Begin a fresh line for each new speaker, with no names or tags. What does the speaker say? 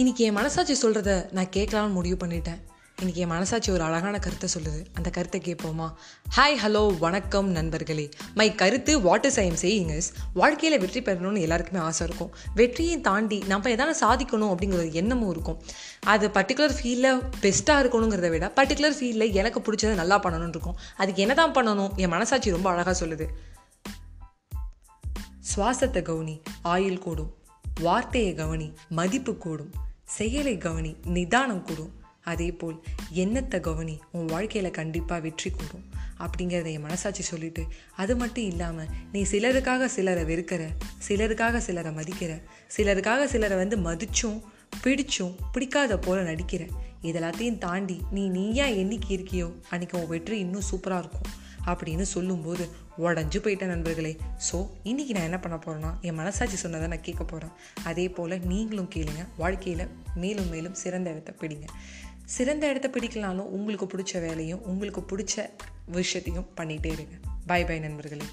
இன்றைக்கி என் மனசாட்சி சொல்கிறத நான் கேட்கலாம்னு முடிவு பண்ணிட்டேன். இன்றைக்கி என் மனசாட்சி ஒரு அழகான கருத்தை சொல்லுது. அந்த கருத்தை கேட்போமா? ஹாய் ஹலோ வணக்கம் நண்பர்களே. மை கருத்து what is I saying is வாழ்க்கையில் வெற்றி பெறணும்னு எல்லாருக்குமே ஆசை இருக்கும். வெற்றியை தாண்டி நம்ம எதாவது சாதிக்கணும் அப்படிங்கிற ஒரு எண்ணமும் இருக்கும். அது பர்டிகுலர் ஃபீல்டில் பெஸ்ட்டாக இருக்கணுங்கிறத விட பர்டிகுலர் ஃபீல்டில் எனக்கு பிடிச்சதை நல்லா பண்ணணும்னு இருக்கும். அதுக்கு என்ன தான் பண்ணணும்? என் மனசாட்சி ரொம்ப அழகாக சொல்லுது. சுவாசத்தை கவனி ஆயுள் கூடும். வார்த்தையை கவனி மதிப்பு கூடும். செயலை கவனி நிதானம் கூடும் அதே போல் எண்ணத்தை கவனி உன் வாழ்க்கையில் கண்டிப்பாக வெற்றி கூடும். அப்படிங்கிறத என் மனசாட்சி சொல்லிட்டு அது மட்டும் இல்லாமல் நீ சிலருக்காக சிலரை வெறுக்கிற சிலருக்காக சிலரை மதிக்கிற சிலருக்காக சிலரை வந்து மதிச்சும் பிடிச்சும் பிடிக்காத போல நடிக்கிற. இதெல்லாத்தையும் தாண்டி நீ நீயா என்னைக்கு இருக்கியோ அன்றைக்கி உன் வெற்றி இன்னும் சூப்பராக இருக்கும். அப்படின்னு சொல்லும்போது உடஞ்சு போயிட்டேன் நண்பர்களே. ஸோ இன்றைக்கி நான் என்ன பண்ண போகிறேன்னா என் மனசாட்சி சொன்னதை நான் கேட்க போகிறேன் அதே போல் நீங்களும் கேளுங்க. வாழ்க்கையில் மேலும் மேலும் சிறந்த இடத்த பிடிங்க. சிறந்த இடத்த பிடிக்கலாலும் உங்களுக்கு பிடிச்ச வேலையும் உங்களுக்கு பிடிச்ச விஷயத்தையும் பண்ணிகிட்டே இருங்க. பை பை நண்பர்களே.